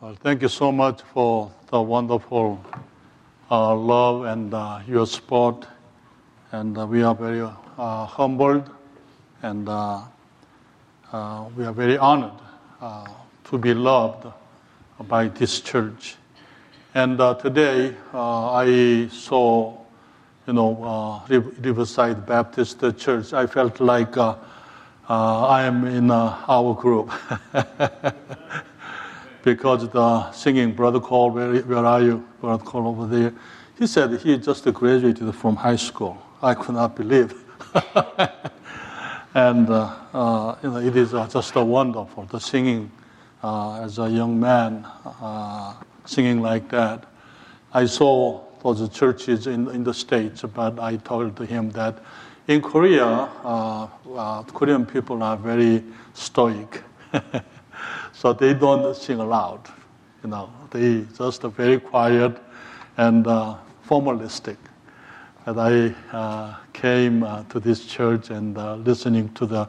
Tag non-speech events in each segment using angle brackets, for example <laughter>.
Well, thank you so much for the wonderful uh, love and uh, your support. And uh, we are very uh, humbled and uh, uh, we are very honored to be loved by this church. And today I saw, you know, Riverside Baptist Church. I felt like I am in our group. <laughs> because the singing brother called, where, where are you? Brother called over there. He said he just graduated from high school. I could not believe. <laughs> and uh, uh, you know, it is uh, just wonderful, the singing uh, as a young man, uh, singing like that. I saw those churches in, in the States, but I told him that in Korea, uh, Korean people are very stoic. <laughs> So they don't sing aloud. You know, they just very quiet and uh, formalistic. And I uh, came uh, to this church and uh, listening to the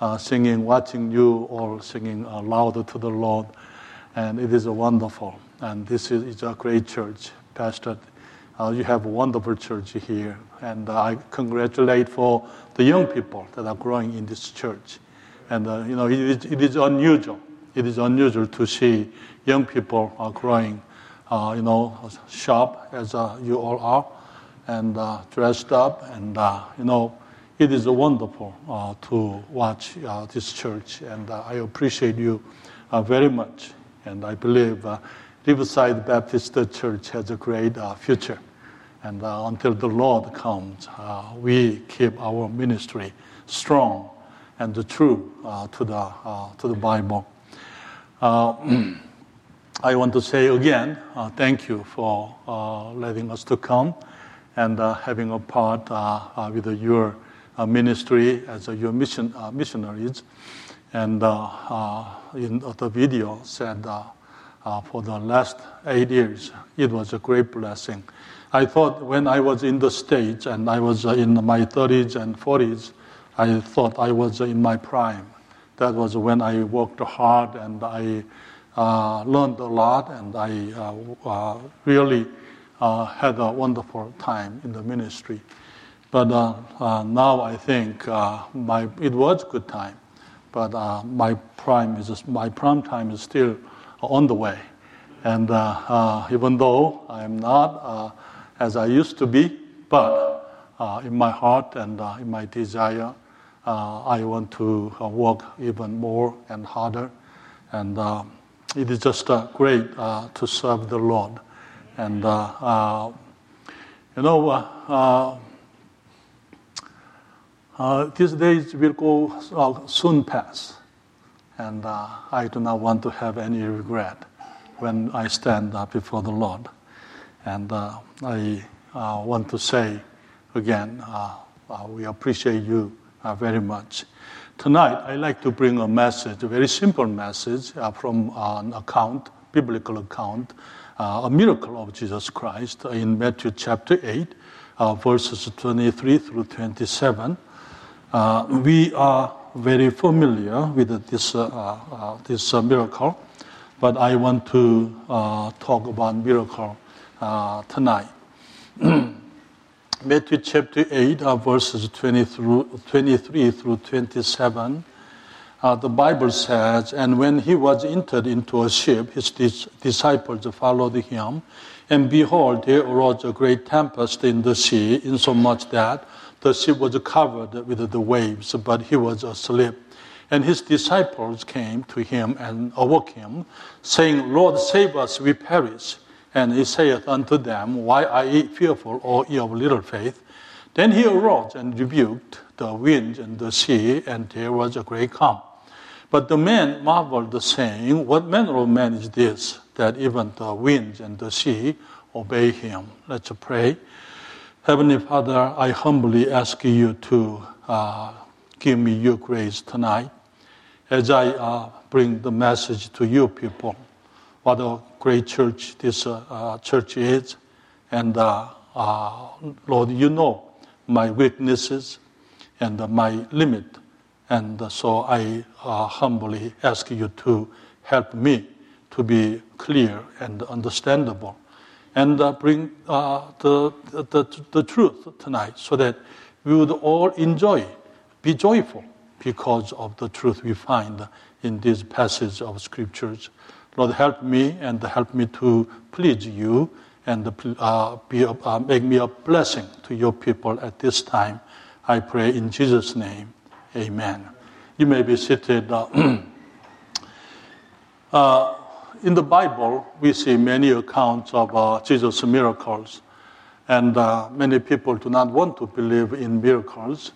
uh, singing, watching you all singing uh, louder to the Lord, and it is wonderful. And this is, is a great church, Pastor. you have a wonderful church here, and I congratulate for the young people that are growing in this church. And you know, it it is unusual it is unusual to see young people are growing, uh, you know, sharp as uh, you all are, and uh, dressed up, and uh, you know, it is wonderful uh, to watch this church, and I appreciate you very much, and I believe Riverside Baptist Church has a great future, and until the Lord comes, we keep our ministry strong and true to the to the Bible. Uh, <clears throat> I want to say again, uh, thank you for uh, letting us to come and uh, having a part uh, uh, with your ministry as your mission missionaries. And in the video said for the last eight years, it was a great blessing. I thought when I was in the States and I was in my 30s and 40s, I thought I was in my prime. That was when I worked hard and I uh, learned a lot and I uh, uh, really uh, had a wonderful time in the ministry. But uh, now I think my it was good time, but my prime is my prime time is still on the way, and even though I am not as I used to be, but in my heart and in my desire, Uh, I want to uh, work even more and harder. And uh, it is just uh, great uh, to serve the Lord. And, you know, these days will go soon pass. And I do not want to have any regret when I stand before the Lord. And I want to say again, we appreciate you uh, very much. Tonight, I'd like to bring a message, a very simple message uh, from an account, biblical account, uh, a miracle of Jesus Christ in Matthew chapter 8, uh, verses 23 through 27. Uh, we are very familiar with this, uh, this miracle, but I want to talk about miracle tonight. <clears throat> Matthew chapter 8, uh, verses 20 through, 23 through 27, uh, the Bible says, And when he was entered into a ship, his dis- disciples followed him. And behold, there arose a great tempest in the sea, insomuch that the ship was covered with the waves, but he was asleep. And his disciples came to him and awoke him, saying, Lord, save us, we perish. And he saith unto them, Why are ye fearful, O ye of little faith? Then he arose and rebuked the wind and the sea, and there was a great calm. But the men marveled, saying, What manner of man is this, that even the winds and the sea obey him? Let's pray. Heavenly Father, I humbly ask you to uh, give me your grace tonight as I uh, bring the message to you people. What a great church this uh, uh, church is. And uh, Lord, you know my weaknesses and my limit. And so I humbly ask you to help me to be clear and understandable and uh, bring uh, the, the, the truth tonight so that we would all enjoy, be joyful because of the truth we find in this passage of scriptures. Lord, help me and help me to please you and uh, be, uh, make me a blessing to your people at this time. I pray in Jesus' name. Amen. You may be seated. Uh, <clears throat> uh in the Bible, we see many accounts of uh, Jesus' miracles. And uh, many people do not want to believe in miracles,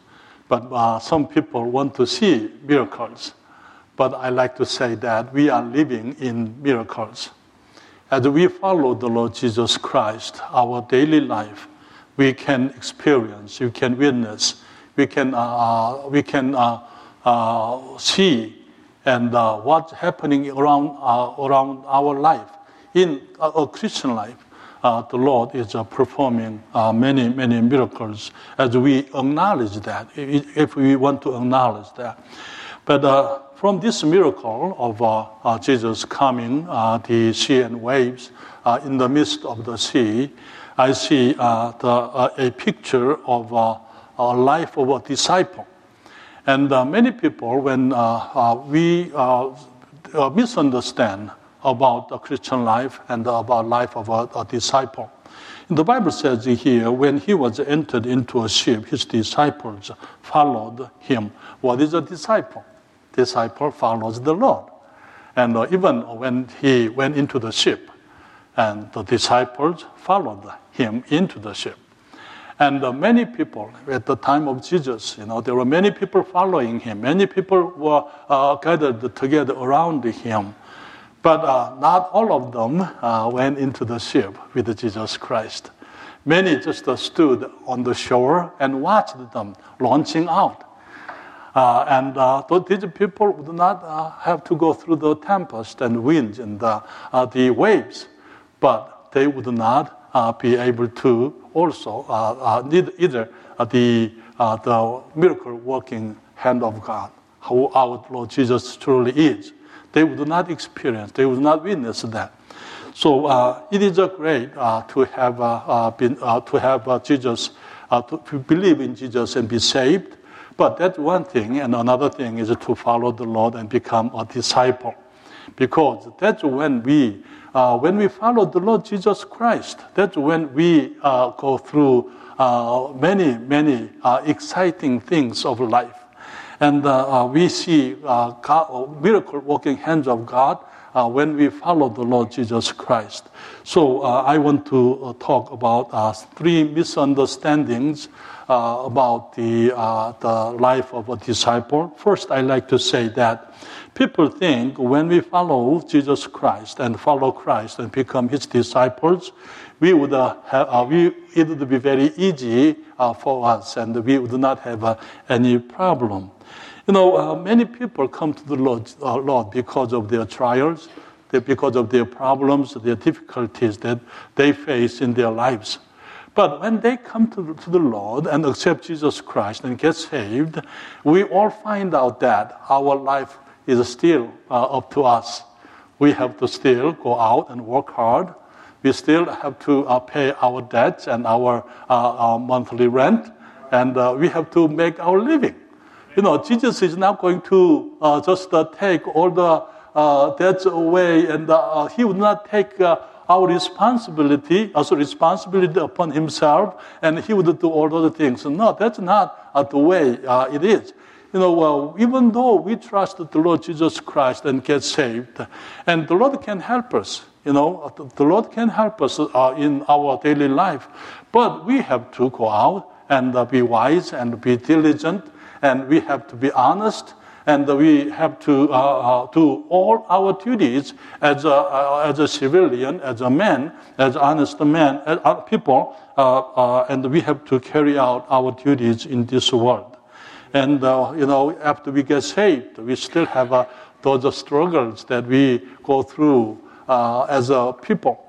but some people want to see miracles. But I like to say that we are living in miracles. As we follow the Lord Jesus Christ, our daily life, we can experience, we can witness, we can, uh, uh, we can uh, see and uh, what's happening around, uh, around our life. In a, Christian life, uh, the Lord is uh, performing uh, many, many miracles as we acknowledge that, if we want to acknowledge that. But uh, from this miracle of uh, uh, Jesus calming uh, the sea and waves in the midst of the sea, I see the, a picture of a life of a disciple. And uh, many people, when uh, uh, we misunderstand about the Christian life and about life of a, a disciple, the Bible says here, when he was entered into a ship, his disciples followed him. What is a disciple? Disciple follows the Lord. And uh, even when he went into the ship, and the disciples followed him into the ship. And uh, many people at the time of Jesus, you know, there were many people following him. Many people were uh, gathered together around him. But uh, not all of them uh, went into the ship with Jesus Christ. Many just uh, stood on the shore and watched them launching out. Uh, and these people would not have to go through the tempest and winds and the waves, but they would not be able to also uh, uh, either uh, the, the miracle working hand of God, who our Lord Jesus truly is. They would not experience, they would not witness that. So uh, it is a great uh, to have uh, been to have Jesus to believe in Jesus and be saved. But that's one thing, and another thing is to follow the Lord and become a disciple, because that's when we uh, when we follow the Lord Jesus Christ, that's when we uh, go through uh, many, many uh, exciting things of life. And uh, uh, we see God, miracle working hands of God when we follow the Lord Jesus Christ. So I want to talk about three misunderstandings about the, the life of a disciple. First, I like to say that People think when we follow Jesus Christ and follow Christ and become his disciples, we would uh, have, uh, we, it would be very easy uh, for us and we would not have uh, any problem. You know, uh, many people come to the Lord, uh, Lord because of their trials, because of their problems, their difficulties that they face in their lives. But when they come to, to the Lord and accept Jesus Christ and get saved, we all find out that our life is still uh, up to us. We have to still go out and work hard. We still have to uh, pay our debts and our, uh, our monthly rent, and uh, we have to make our living. You know, Jesus is not going to uh, just uh, take all the debts away, and He would not take our responsibility, as also responsibility upon Himself, and He would do all other things. No, that's not the way it is you know, even though we trust the Lord Jesus Christ and get saved, and the Lord can help us, you know, the Lord can help us uh, in our daily life, but we have to go out and uh, be wise and be diligent, and we have to be honest, and we have to uh, uh do all our duties as a, uh, as a civilian, as a man, as honest man, as people, uh, and we have to carry out our duties in this world. And, uh, you know, after we get saved, we still have uh, those struggles that we go through uh, as a people.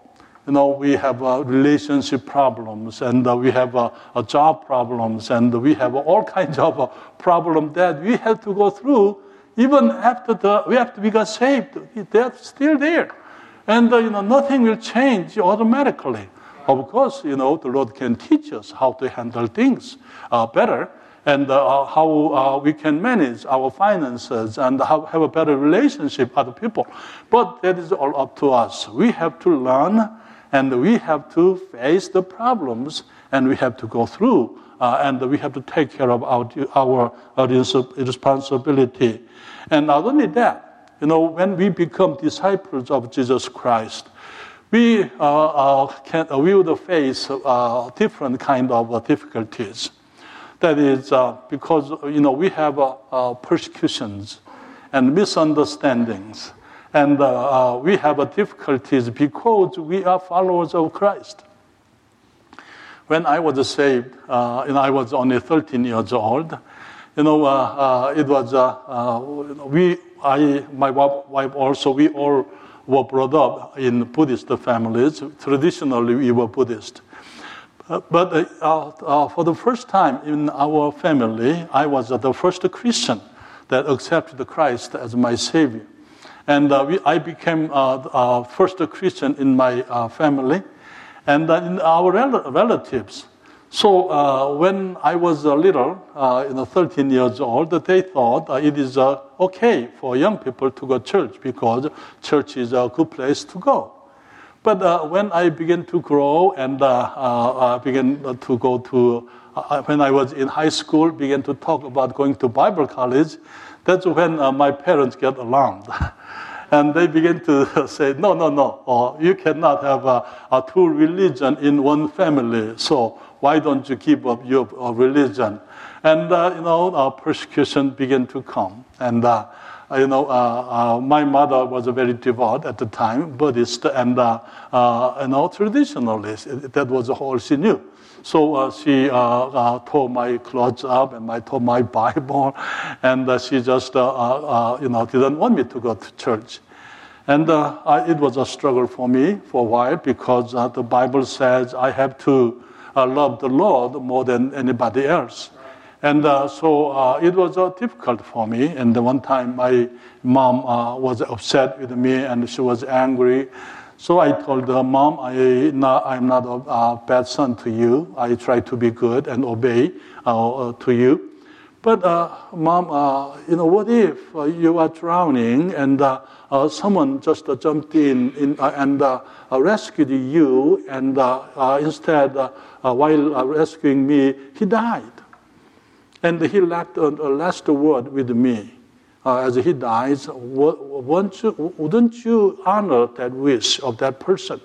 You know, we have uh, relationship problems and uh, we have uh, job problems and we have all kinds of problems that we have to go through even after the, we have to be got saved. They're still there. And, uh, you know, nothing will change automatically. Of course, you know, the Lord can teach us how to handle things uh, better and uh, how uh, we can manage our finances and how, have a better relationship with other people. But that is all up to us. We have to learn and we have to face the problems and we have to go through uh, and we have to take care of our, our, our responsibility. And not only that, you know, when we become disciples of Jesus Christ, we, uh, uh, can, we will face uh, different kind of difficulties. That is uh, because you know we have uh, uh, persecutions and misunderstandings, and uh, uh, we have difficulties because we are followers of Christ. When I was saved, uh, and I was only 13 years old, you know, it was we, I, my wife also, we all were brought up in Buddhist families. Traditionally, we were Buddhist. Uh, but uh, uh, for the first time in our family, I was the first Christian that accepted Christ as my Savior. And we, I became the first Christian in my family and in our rel- relatives. So uh, when I was little, uh, you know, 13 years old, they thought uh, it is okay for young people to go to church because church is a good place to go. But uh, when I began to grow and uh, uh, began to go to, uh, when I was in high school, began to talk about going to Bible college, that's when uh, my parents get alarmed. <laughs> and they begin to <laughs> say, no, no, no, oh, you cannot have a, a two religion in one family. So why don't you keep up your uh, religion? And, you know, persecution began to come. And uh, you know, uh, uh, my mother was a very devout at the time, Buddhist, and you know, traditionalist. That was all she knew. So she tore my clothes up and I tore my <laughs> Bible, and she just you know didn't want me to go to church. And uh, I, it was a struggle for me for a while because uh, the Bible says I have to uh, love the Lord more than anybody else. And uh, so uh, it was uh, difficult for me. And one time my mom uh, was upset with me and she was angry. So I told her, Mom, I not, I'm not a uh, bad son to you. I try to be good and obey uh, uh to you. But, uh, Mom, uh, you know, what if you are drowning and someone just jumped in, in and rescued you, and instead, while rescuing me, he died? And he left a, a last word with me. Uh, as he dies, wouldn't you, wouldn't you honor that wish of that person?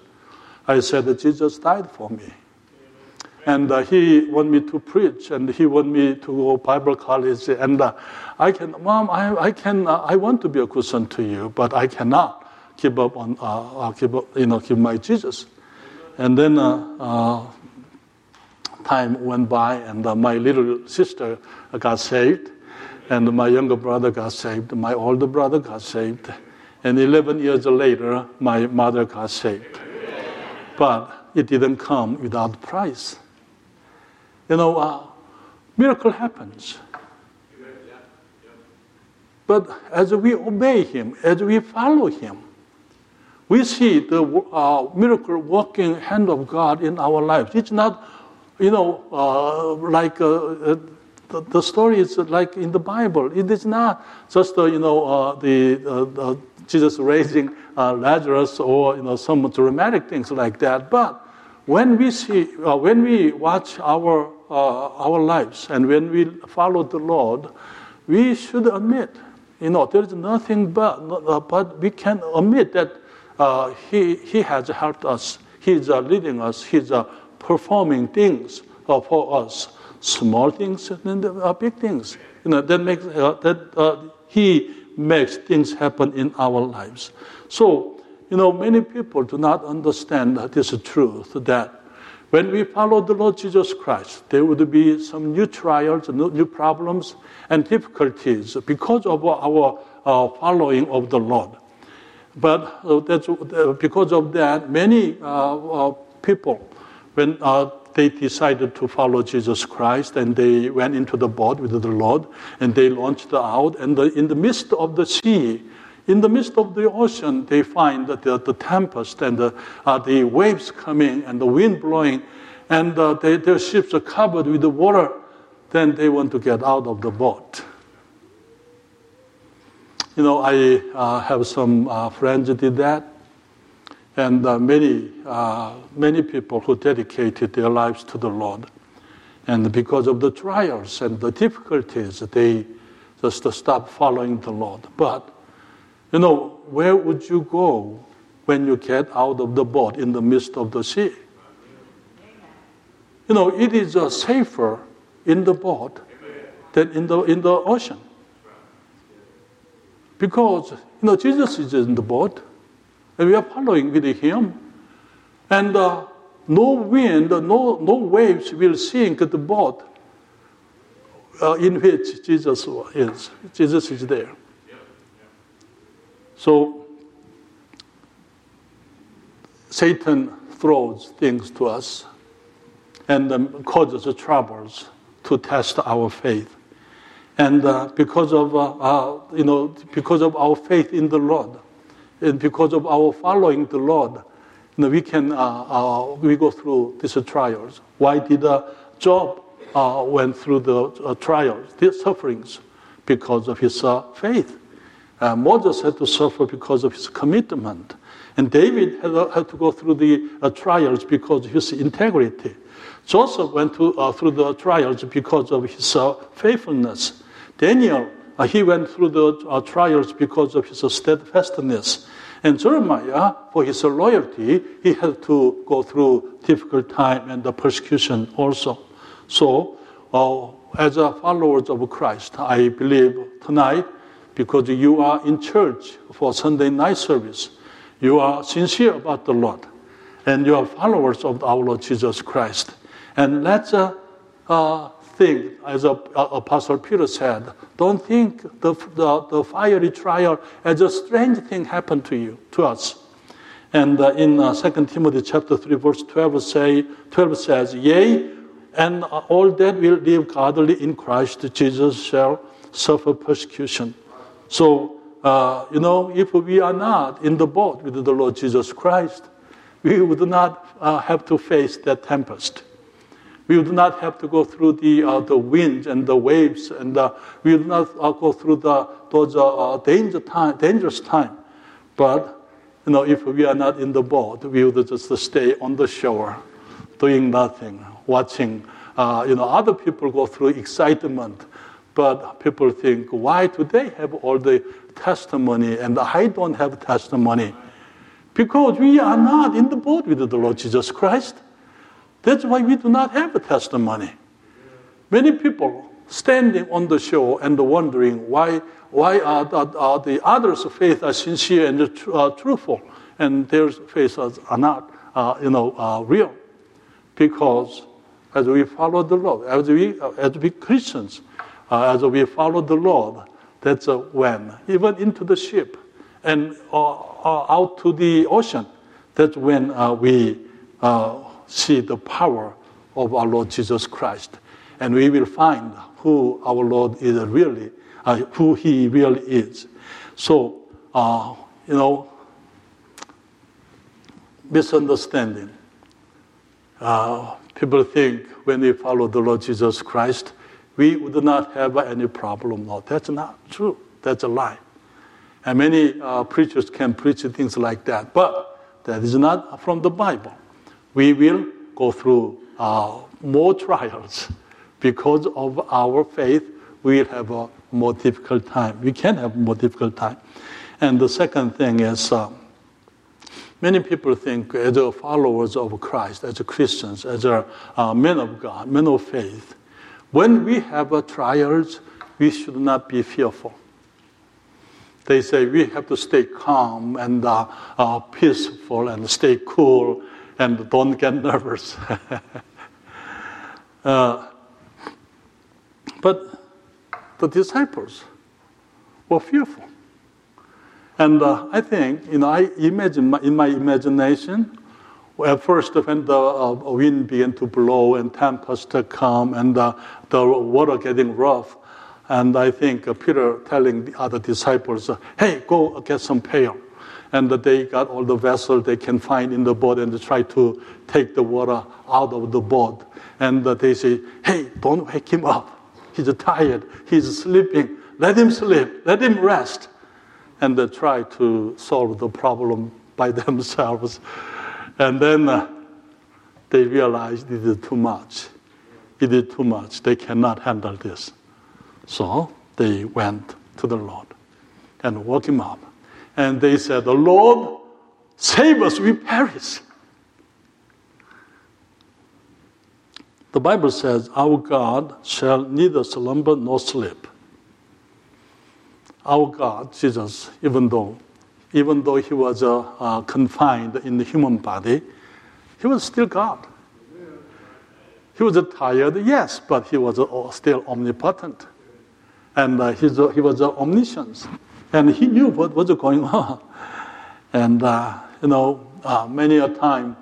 I said, Jesus died for me. And uh, he wanted me to preach, and he wanted me to go Bible college. And uh, I can, Mom, I, I can, uh, I want to be a son to you, but I cannot give up on, uh, give up, you know, give my Jesus. And then uh, time went by, and uh, my little sister got saved, and my younger brother got saved, my older brother got saved, and 11 years later, my mother got saved. But it didn't come without price. You know, uh, miracle happens. But as we obey Him, as we follow Him, we see the uh, miracle working hand of God in our lives. It's not you know, uh, like uh, the, story is like in the Bible. It is not just, uh, you know, uh, the uh, Jesus raising uh, Lazarus or, you know, some dramatic things like that. But when we see, uh, when we watch our, our lives and when we follow the Lord, we should admit, you know, there is nothing but, but we can admit that he, he has helped us. He's leading us. He's performing things uh, for us, small things and uh, big things. You know, that makes uh, that uh, He makes things happen in our lives. So, you know, many people do not understand this truth that when we follow the Lord Jesus Christ, there would be some new trials, new problems, and difficulties because of our uh, following of the Lord. But uh, that's, uh, because of that, many people when uh, they decided to follow Jesus Christ and they went into the boat with the Lord and they launched out and the, in the midst of the sea In the midst of the ocean, they find that the, the tempest and the, uh, the waves coming and the wind blowing, and uh, they, their ships are covered with the water. Then they want to get out of the boat. You know, I uh, have some uh, friends who did that, and uh, many, uh, many people who dedicated their lives to the Lord. And because of the trials and the difficulties, they just stop following the Lord. But, you know, where would you go when you get out of the boat in the midst of the sea? You know, it is uh, safer in the boat than in the, in the ocean. Because, you know, Jesus is in the boat, and we are following with him. And uh, no wind, no, no waves will sink the boat uh, in which Jesus is. Jesus is there. So, Satan throws things to us and um, causes troubles to test our faith. And uh, because of uh, uh, you know because of our faith in the Lord, and because of our following the Lord, you know, we can uh, uh, we go through these trials. Why did uh, Job went through the trials, the sufferings, because of his faith? Moses had to suffer because of his commitment, and David had, had to go through the trials because of his integrity. Joseph went to, uh, through the trials because of his uh, faithfulness. Daniel, uh, he went through the uh, trials because of his steadfastness. And Jeremiah, for his loyalty, he had to go through difficult time and the persecution also. So, uh, as a followers of Christ, I believe tonight, because you are in church for Sunday night service, you are sincere about the Lord, and you are followers of our Lord Jesus Christ. And let's uh, uh, think, as uh, Apostle Peter said, don't think the, the, the, fiery trial as a strange thing happened to you, to us. And uh, in uh, 2 Timothy chapter 3, verse 12, say, 12 says, Yea, and all that will live godly in Christ Jesus shall suffer persecution. So, uh, you know, if we are not in the boat with the Lord Jesus Christ, we would not uh, have to face that tempest. We do not have to go through the, uh, the winds and the waves, and uh, we do not uh, go through the, those uh, uh, danger time, dangerous time. But you know, if we are not in the boat, we would just stay on the shore, doing nothing, watching. Uh, you know, other people go through excitement, but people think, why do they have all the testimony and I don't have testimony? Because we are not in the boat with the Lord Jesus Christ. That's why we do not have a testimony. Many people standing on the shore and wondering why, why are, the, are the others' faith are sincere and uh, truthful, and their faith are not, uh, you know, uh, real. Because as we follow the Lord, as we, as we Christians, uh, as we follow the Lord, that's when, even into the ship and uh, uh, out to the ocean, that's when we see the power of our Lord Jesus Christ. And we will find who our Lord is really, uh, who He really is. So, uh, you know, misunderstanding. Uh, people think when we follow the Lord Jesus Christ, we would not have any problem. No, that's not true. That's a lie. And many uh, preachers can preach things like that, but that is not from the Bible we will go through uh, more trials because of our faith. We'll have a more difficult time. We can have a more difficult time. And the second thing is, uh, many people think as followers of Christ, as Christians, as a uh, men of God, men of faith, when we have trials, we should not be fearful. They say we have to stay calm and uh, uh, peaceful and stay cool and don't get nervous. <laughs> uh, but the disciples were fearful. And uh, I think, you know, I imagine my, in my imagination, at first when the uh, wind began to blow and tempest come and uh, the water getting rough, and I think Peter telling the other disciples, hey, go get some pail. And they got all the vessels they can find in the boat and they try to take the water out of the boat. And they say, hey, don't wake him up. He's tired. He's sleeping. Let him sleep. Let him rest. And they try to solve the problem by <laughs> themselves. And then uh, they realized it is too much. It is too much. They cannot handle this. So they went to the Lord and woke him up. And they said, The Lord, save us, we perish. The Bible says, Our God shall neither slumber nor sleep. Our God, Jesus, even though, even though he was uh, uh, confined in the human body, he was still God. He was tired, yes, but he was uh, still omnipotent and uh, uh, he was uh, omniscient, and he knew what was going on. <laughs> And uh, you know, uh, many a time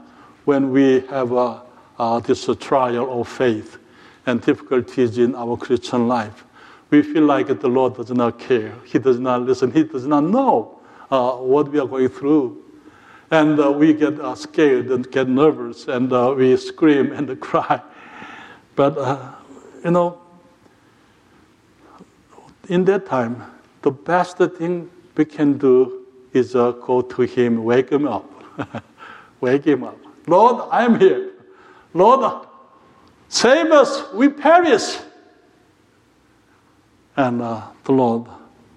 when we have uh, this trial of faith and difficulties in our Christian life, we feel like the Lord does not care. He does not listen. He does not know what we are going through. And we get scared and get nervous and we scream and <laughs> cry. But, you know, in that time, the best thing we can do is uh, go to Him, wake Him up. <laughs> wake Him up. Lord, I'm here. Lord, save us, we perish. And uh, the Lord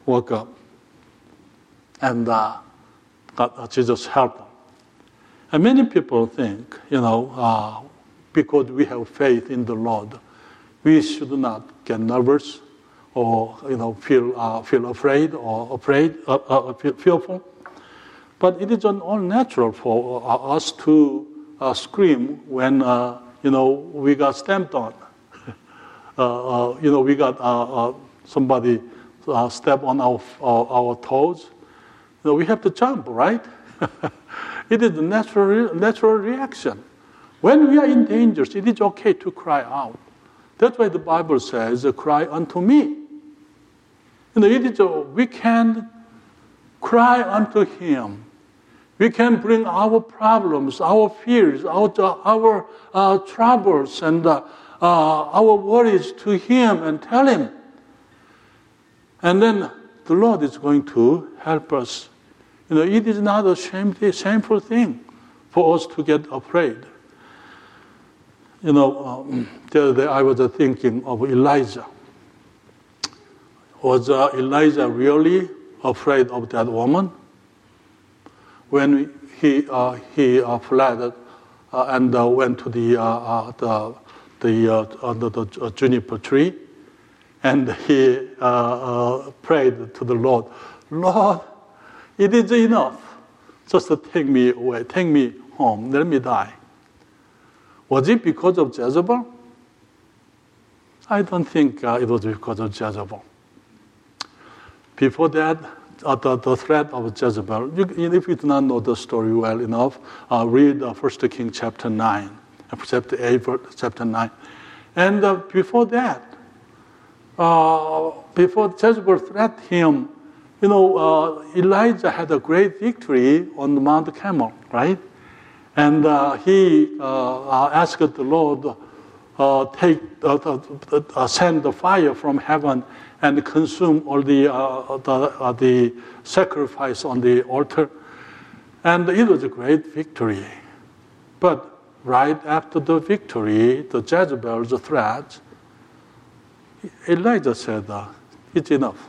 woke up. And uh, God, uh, Jesus helped him. And many people think, you know, uh, because we have faith in the Lord, we should not get nervous or you know feel uh, feel afraid or afraid uh, uh, fearful. But it is all natural for uh, us to uh, scream when uh, you know we got stamped on. <laughs> you know we got somebody step on our our toes. You know, we have to jump, right? <laughs> it is a natural natural reaction. When we are in danger, it is okay to cry out. That's why the Bible says, "Cry unto me." Know, it is, we can cry unto Him. We can bring our problems, our fears, our, our uh, troubles, and uh, uh, our worries to Him and tell Him. And then the Lord is going to help us. You know, it is not a shame, shameful thing for us to get afraid. You know, um, the other day I was thinking of Elijah. Was uh, Elijah really afraid of that woman? When he, uh, he uh, fled uh, and uh, went to the, uh, the, the, under the juniper tree, and he prayed to the Lord, Lord, it is enough. Just take me away, take me home, let me die. Was it because of Jezebel? I don't think it was because of Jezebel. Before that, uh, the, the threat of Jezebel, you, if you do not know the story well enough, uh, read uh, 1 King chapter 9, uh, chapter 8, chapter 9. And uh, before that, uh, before Jezebel threatened him, you know, uh, Elijah had a great victory on Mount Carmel, right? And he asked the Lord, take, send the fire from heaven and consume all the, uh, the, uh, the sacrifice on the altar. And it was a great victory. But right after the victory, the Jezebel's threat, Elijah said, uh, It's enough.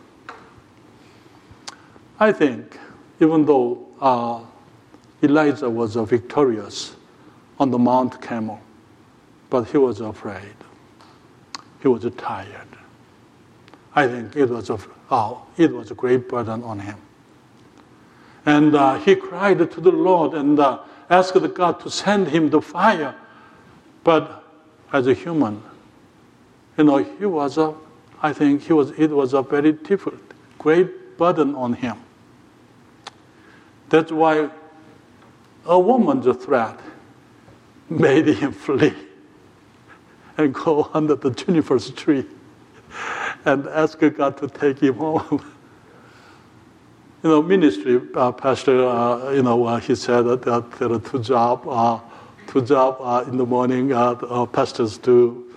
I think, even though uh, Elijah was uh, victorious on the Mount Carmel, but he was afraid. He was tired. I think it was a, oh, it was a great burden on him. And uh, he cried to the Lord and uh, asked God to send him the fire. But as a human, you know, he was a, I think he was, it was a very difficult, great burden on him. That's why a woman's threat <laughs> made him flee and go under the juniper tree and ask God to take him home. you know, ministry uh, pastor, uh, you know, uh, he said that there are two jobs, uh, two job, uh, in the morning, uh, pastors do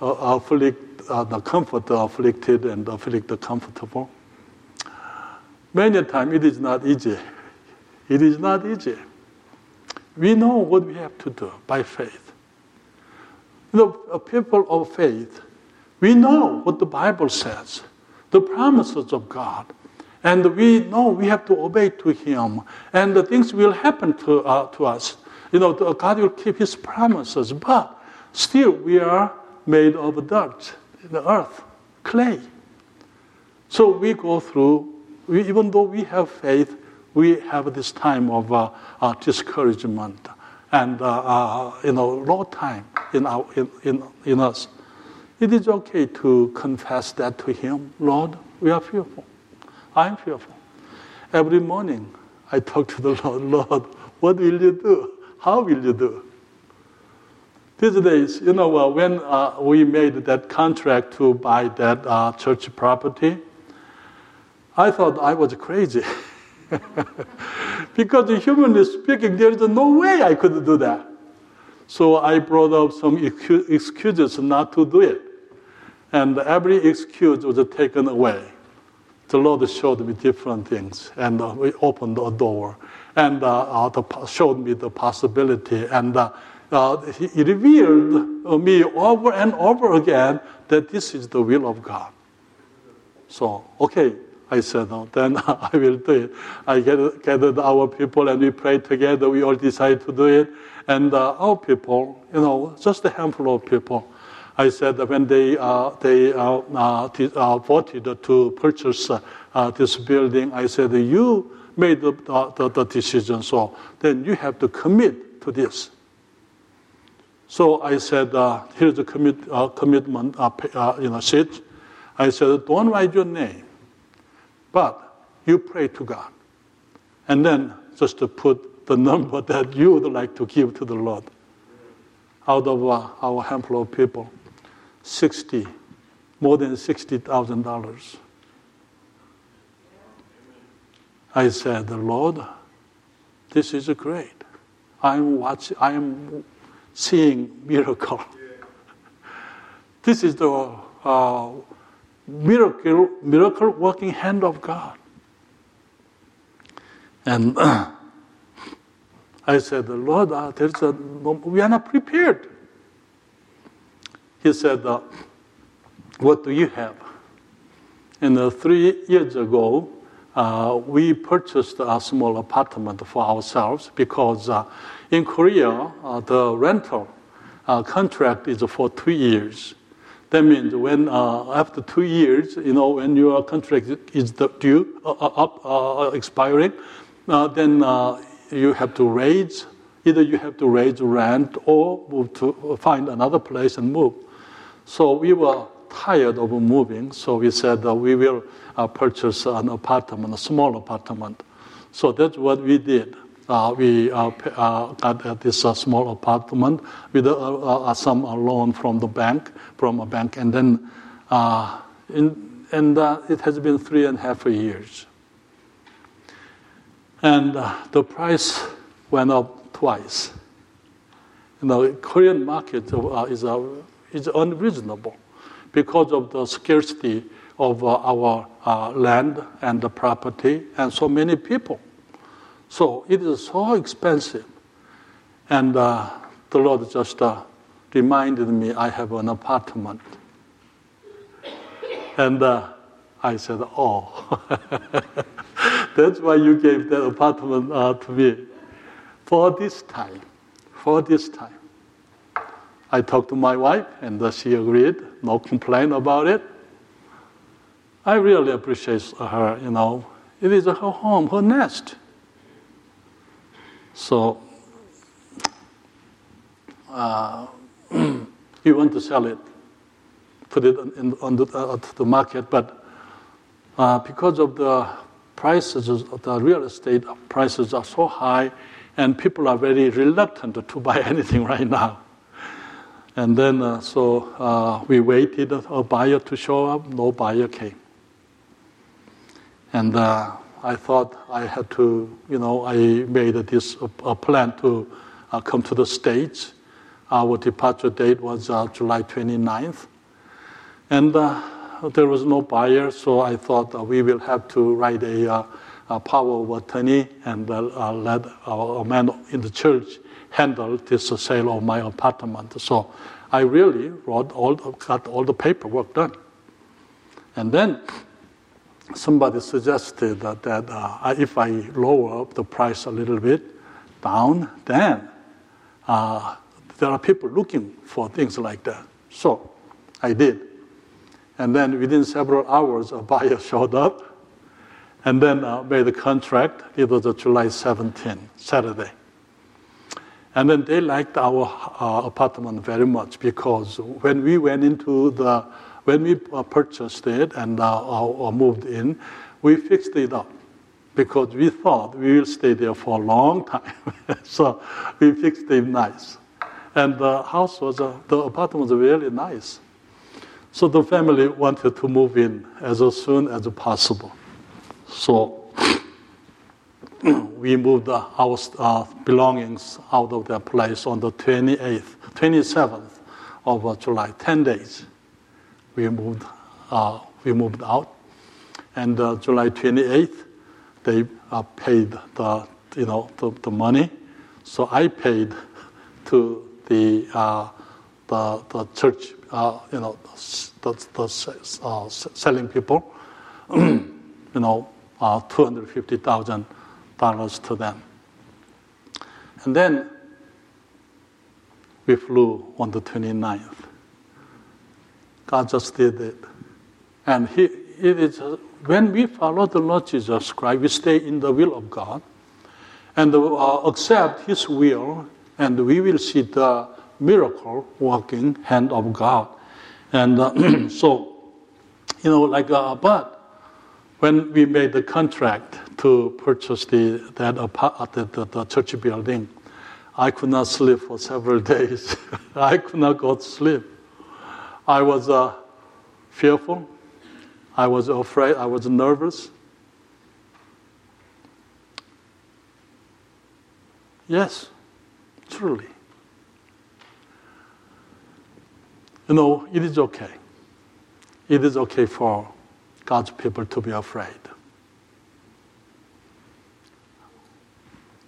afflict the comfort afflicted and afflict the comfortable. Many times it is not easy. It is not easy. We know what we have to do by faith. Know, people of faith, we know what the Bible says, the promises of God. And we know we have to obey to Him. And the things will happen to, uh, to us. You know, God will keep His promises. But still, we are made of dirt, the earth, clay. So we go through, we, even though we have faith, we have this time of uh, uh, discouragement and, uh, uh, you know, time in, our, in, in, in us. It is okay to confess that to Him. Lord, we are fearful. I'm fearful. Every morning, I talk to the <laughs> Lord, Lord, what will you do? How will you do? These days, you know, uh, when uh, we made that contract to buy that uh, church property, I thought I was crazy. <laughs> <laughs> because humanly speaking, there is no way I could do that. So I brought up some excuses not to do it. And every excuse was taken away the Lord showed me different things, and uh, we opened a door, and uh, uh, showed me the possibility, and uh, uh, He revealed me over and over again that this is the will of God. So, okay, I said, no, then <laughs> I will do it. I gathered our people and we prayed together. We all decided to do it. And our people, you know, just a handful of people, I said when they, uh, they uh, uh, voted to purchase this building, I said, you made the, the, the, decision, so then you have to commit to this. So I said, uh, here's the commit, uh, commitment uh, you know, sheet. I said, don't write your name, but you pray to God. And then just to put the <laughs> number that you would like to give to the Lord out of our handful of people. 60, more than $60,000. I said, Lord, this is great. I'm watching, I'm seeing miracle. <laughs> this is the uh, miracle, miracle working hand of God. And <clears throat> I said, Lord, uh, there's a, we are not prepared. He said, uh, What do you have? And uh, three years ago, uh, we purchased a small apartment for ourselves because uh, in Korea, uh, the rental contract is for two years. That means when uh, after two years, you know, when your contract is due, uh, uh, up, expiring, then you have to raise either you have to raise rent or move to find another place and move. So we were tired of moving, so we said uh, we will uh, purchase an apartment, a small apartment. So that's what we did. Uh, we uh, uh, got uh, this uh, small apartment with some loan from the bank, from a bank, and then uh, in, and it has been three and a half years. And the price went up twice. You know, Korean market is is unreasonable because of the scarcity of our land and the property and so many people. So it is so expensive. And uh, the Lord just uh, reminded me I have an apartment. And uh, I said, Oh, <laughs> that's why you gave that apartment uh, to me for this time. For this time. I talked to my wife, and she agreed. No complaint about it. I really appreciate her. You know, it is her home, her nest. So, uh, <clears throat> you want to sell it, put it in, on the, uh, the market, but uh, because of the prices, of the real estate prices are so high, and people are very reluctant to buy <laughs> anything right now. And then, uh, so uh, we waited a buyer to show up. No buyer came. And uh, I thought I had to, you know, I made this a plan to uh, come to the States. Our departure date was uh, July 29th. And uh, there was no buyer, so I thought we will have to write a, a power of attorney and let a man in the church handle this sale of my apartment. So I really wrote all, got all the paperwork done. And then somebody suggested that, that uh, if I lower the price a little bit down, then uh, there are people looking for things like that. So I did. And then within several hours, a buyer <laughs> showed up and then uh, made the contract. It was July 17, Saturday. And then they liked our uh, apartment very much because when we went into the, when we uh, purchased it and uh, moved in, we fixed it up because we thought we will stay there for a long time. <laughs> so we fixed it nice. And the house was, uh, the apartment was really nice. So the family wanted to move in as soon as possible. So <clears throat> we moved our uh, belongings out of that place on the 28th, 27th of uh, July, 10 days. We moved, uh, we moved out. And uh, July 28th, they uh, paid the, you know, the, the money. So I paid to the, uh, the, the church, you know, the, the selling people, <clears throat> you know, 250,000 dollars to them. And then we flew on the 29th. Just did it. And he, it is, when we follow the Lord Jesus Christ, we stay in the will of God and uh, accept His will, and we will see the miracle working hand of God. And uh, <clears throat> so, you know, like, uh, but when we made the contract to purchase the, that apart, the, the, the church building, I could not sleep for several <laughs> days. I could not go to sleep. I was uh, fearful. I was afraid. I was nervous. Yes, truly. You know, it is okay. It is okay for God's people to be afraid.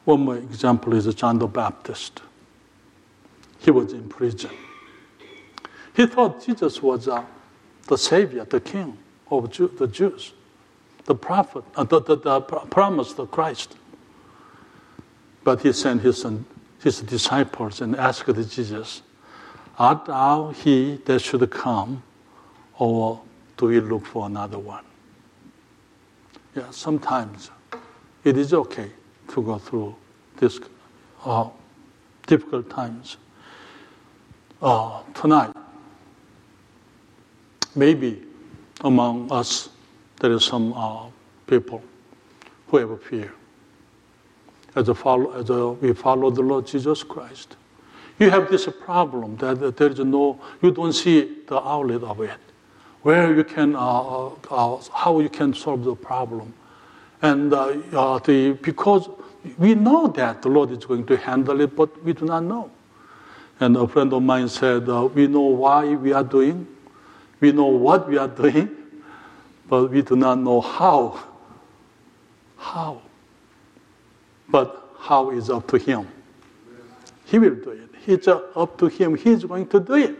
One more example is John the Baptist. He was in prison. He thought Jesus was uh, the Savior, the King of Jew, the Jews, the prophet, uh, the, the, the promised Christ. But he sent his, his disciples and asked Jesus, Art thou he that should come, or do we look for another one? Yeah, sometimes it is okay to go through these uh, difficult times. Uh, tonight, maybe among us there is some uh, people who have fear. As, a follow, as a, we follow the Lord Jesus Christ, you have this problem that there is no, you don't see the outlet of it where you can, uh, uh, uh, how you can solve the problem. And uh, the, because we know that the Lord is going to handle it, but we do not know. And a friend of mine said, uh, We know why we are doing, we know what we are doing, but we do not know how. How? But how is up to Him. He will do it. It's up to Him. He's going to do it.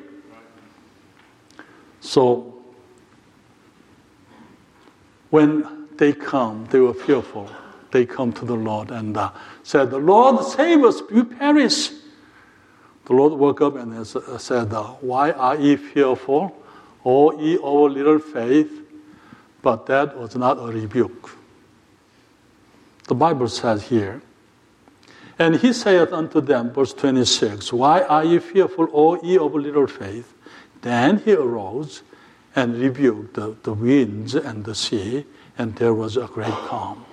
So when they come, they were fearful. They come to the Lord and uh, said, The Lord save us, we perish. The Lord woke up and uh, said, Why are ye fearful, O ye of little faith? But that was not a rebuke. The Bible says here, and he saith unto them, verse 26, Why are ye fearful, O ye of little faith? Then he arose and rebuked the, the winds and the sea, and there was a great calm.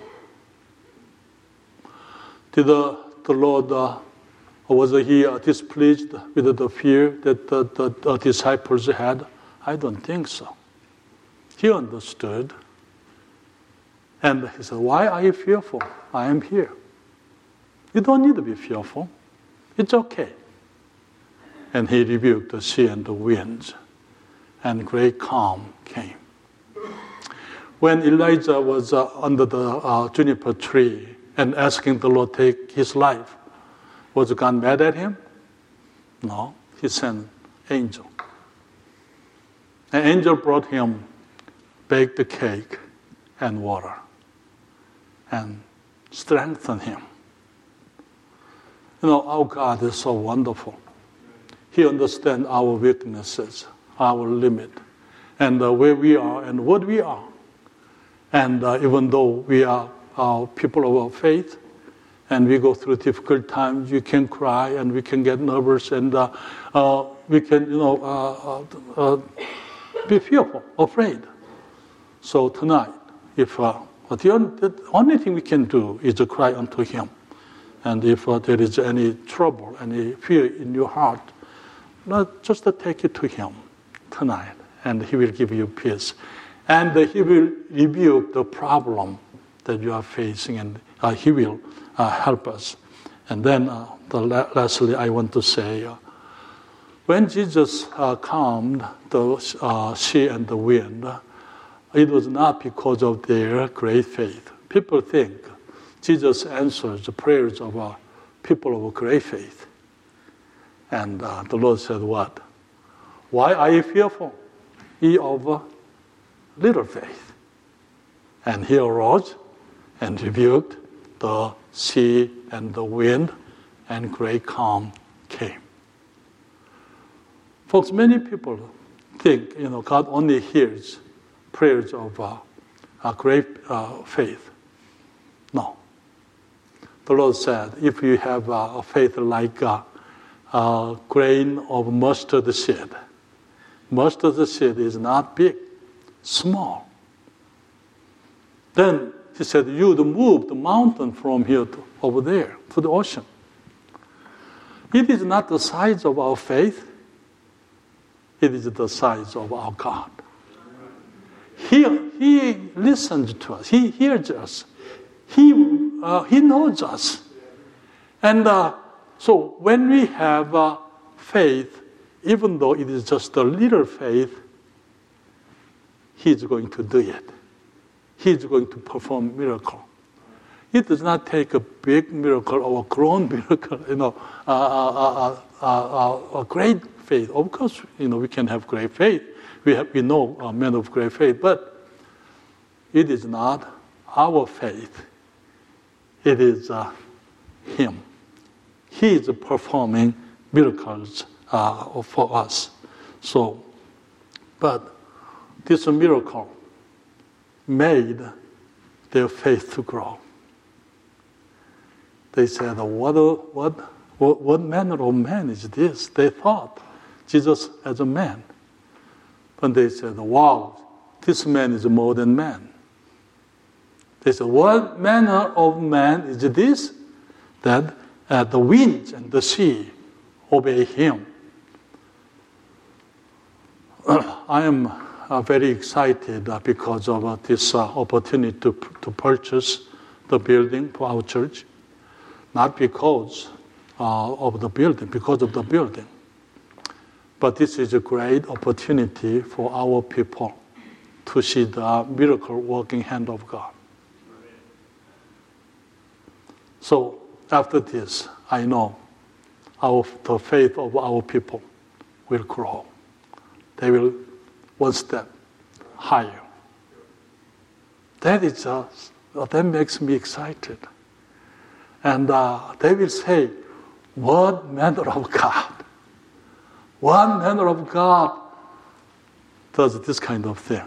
Did the, the Lord uh, was he uh, displeased with the fear that the, the, the disciples had? I don't think so. He understood. And he said, Why are you fearful? I am here. You don't need to be fearful. It's okay. And he rebuked the sea and the winds, and great calm came. When Elijah was uh, under the uh, juniper tree and asking the Lord to take his life, was God mad at him? No, he sent angel. An angel brought him baked cake and water and strengthened him. You know, our God is so wonderful. He understands our weaknesses, our limit, and uh, where we are and what we are. And uh, even though we are uh, people of our faith and we go through difficult times, we can cry and we can get nervous and uh, uh, we can, you know, uh, be fearful, afraid. So tonight, if the only thing we can do is to cry unto Him. And if uh, there is any trouble, any fear in your heart, not just take it to Him tonight, and He will give you peace. And uh, He will rebuke the problem that you are facing, and uh, He will uh, help us. And then, uh, the lastly, I want to say, uh, when Jesus calmed the sea and the wind, it was not because of their great faith. People think Jesus answers the prayers of uh, people of great faith. And uh, the Lord said, What? Why are you fearful, ye of uh, little faith? And he arose and rebuked the sea and the wind, and great calm came. Folks, many people think, you know, God only hears prayers of uh, great uh, faith. No. The Lord said, if you have uh, a faith like a, a grain of mustard seed, mustard seed is not big, small. Then he said, You'd move the mountain from here to over there to the ocean. It is not the size of our faith, it is the size of our God. He, he listens to us, He hears us, He uh, He knows us. And uh, so when we have uh, faith, even though it is just a little faith, He's going to do it. He's going to perform miracle. It does not take a big miracle or a grown <laughs> miracle, you know, uh, uh, uh, a great faith. Of course, you know, we can have great faith. We, have, we know men of great faith, but it is not our faith it is uh, Him. He is performing miracles uh, for us. So, but this miracle made their faith to grow. They said, what, what, what, what manner of man is this? They thought Jesus as a man. But they said, wow, this man is more than man. They said, What manner of man is this? That uh, the winds and the sea obey him. <clears throat> I am uh, very excited uh, because of uh, this uh, opportunity to, to purchase the building for our church. Not because uh, of the building, because of the building. But this is a great opportunity for our people to see the miracle working hand of God. So after this, I know our, the faith of our people will grow. They will one step higher. That is just, that makes me excited. And uh, they will say, What manner of God? What manner of God does this kind of thing?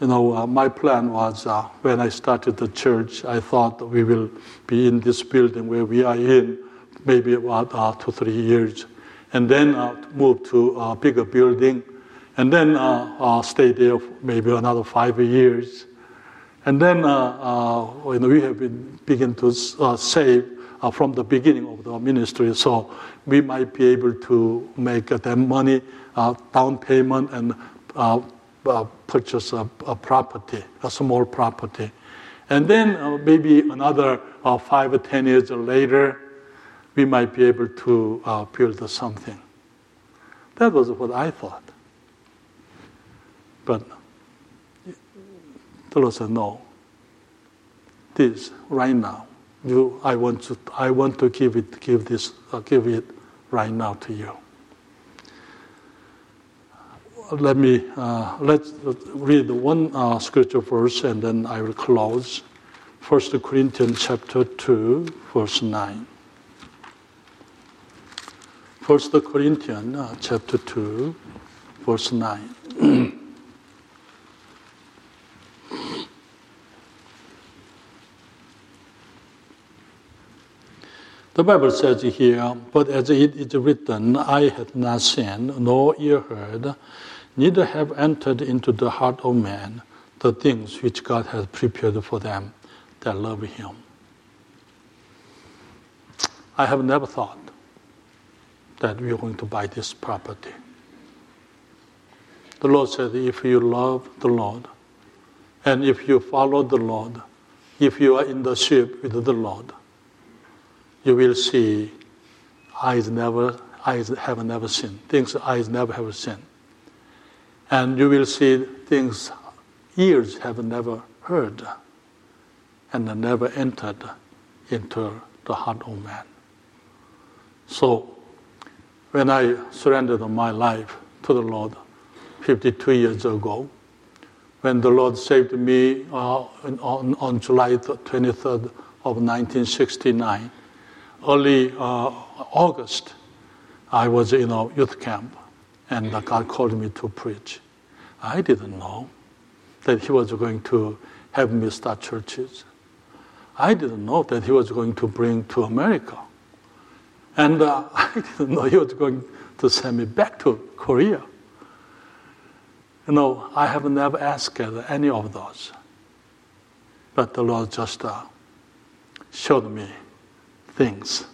you know, uh, my plan was uh, when I started the church, I thought we will be in this building where we are in maybe about uh, two, three years, and then uh, move to a bigger building, and then uh, uh, stay there for maybe another five years. And then you know, we have been begin to save uh, from the beginning of the ministry. So we might be able to make that money uh, down payment and uh, uh, purchase a, a, property, a small property. And then uh, maybe another five or ten years later, we might be able to build something. That was what I thought. But the Lord said, no. This right now. You, I want to, I want to give it, give this, uh, give it right now to you. Let me uh, let's read one uh, scripture verse and then I will close. First Corinthians chapter two, verse nine. First Corinthians uh, chapter two, verse nine. <clears throat> The Bible says here, but as it is written, I have not seen, nor ear heard, neither have entered into the heart of man the things which God has prepared for them that love Him. I have never thought that we are going to buy this property. The Lord said, if you love the Lord, and if you follow the Lord, if you are in the ship with the Lord, you will see eyes never eyes have never seen things eyes never have seen. And you will see things ears have never heard and never entered into the heart of man. So when i surrendered my life to the lord 52 years ago when the lord saved me uh, on, on july 23rd of 1969 early uh, August, I was in a youth camp, and God called me to preach. I didn't know that He was going to have me start churches. I didn't know that He was going to bring to America. And uh, <laughs> I didn't know He was going to send me back to Korea. You know, I have never asked any of those. But the Lord just uh, showed me things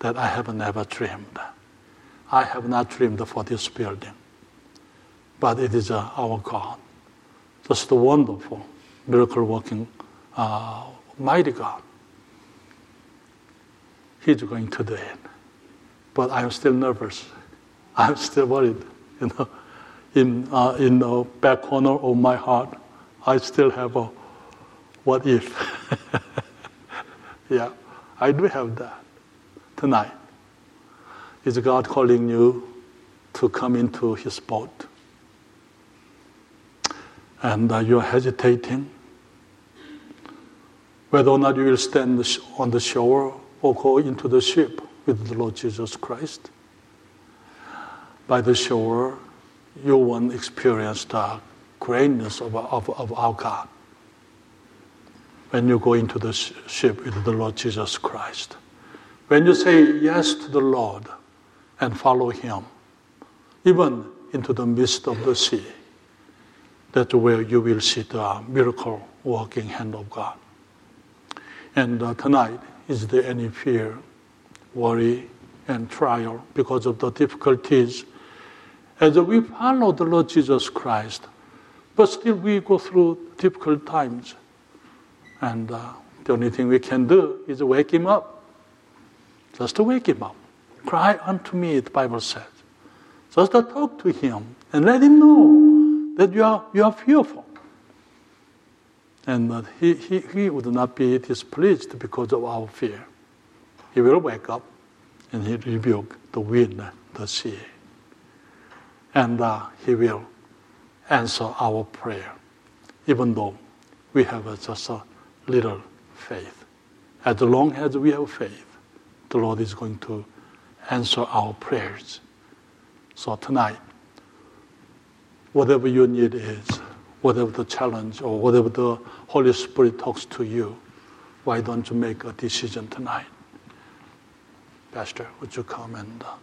that I have never dreamed. I have not dreamed for this building, but it is uh, our God, just a wonderful, miracle working, uh, mighty God. He's going to do it, but I'm still nervous. <laughs> I'm still worried. You know, in uh, in the back corner of my heart, I still have a what if. <laughs> yeah. I do have that tonight. Is God calling you to come into His boat? And uh, you're hesitating whether or not you will stand on the shore or go into the ship with the Lord Jesus Christ. By the shore, you won't experience the greatness of, of, of our God when you go into the ship with the Lord Jesus Christ. When you say yes to the Lord and follow Him, even into the midst of the sea, that's where you will see the miracle working hand of God. And uh, tonight, is there any fear, worry, and trial because of the difficulties? As we follow the Lord Jesus Christ, but still we go through difficult times. And uh, the only thing we can do is wake him up. Just to wake him up. Cry unto me, the Bible says. Just to talk to him and let him know that you are, you are fearful. And uh, he, he, he would not be displeased because of our fear. He will wake up and he rebuke the wind, the sea. And uh, he will answer our prayer, even though we have just a little faith. As long as we have faith, the Lord is going to answer our prayers. So tonight, whatever your need is, whatever the challenge or whatever the Holy Spirit talks to you, why don't you make a decision tonight? Pastor, would you come and. Uh,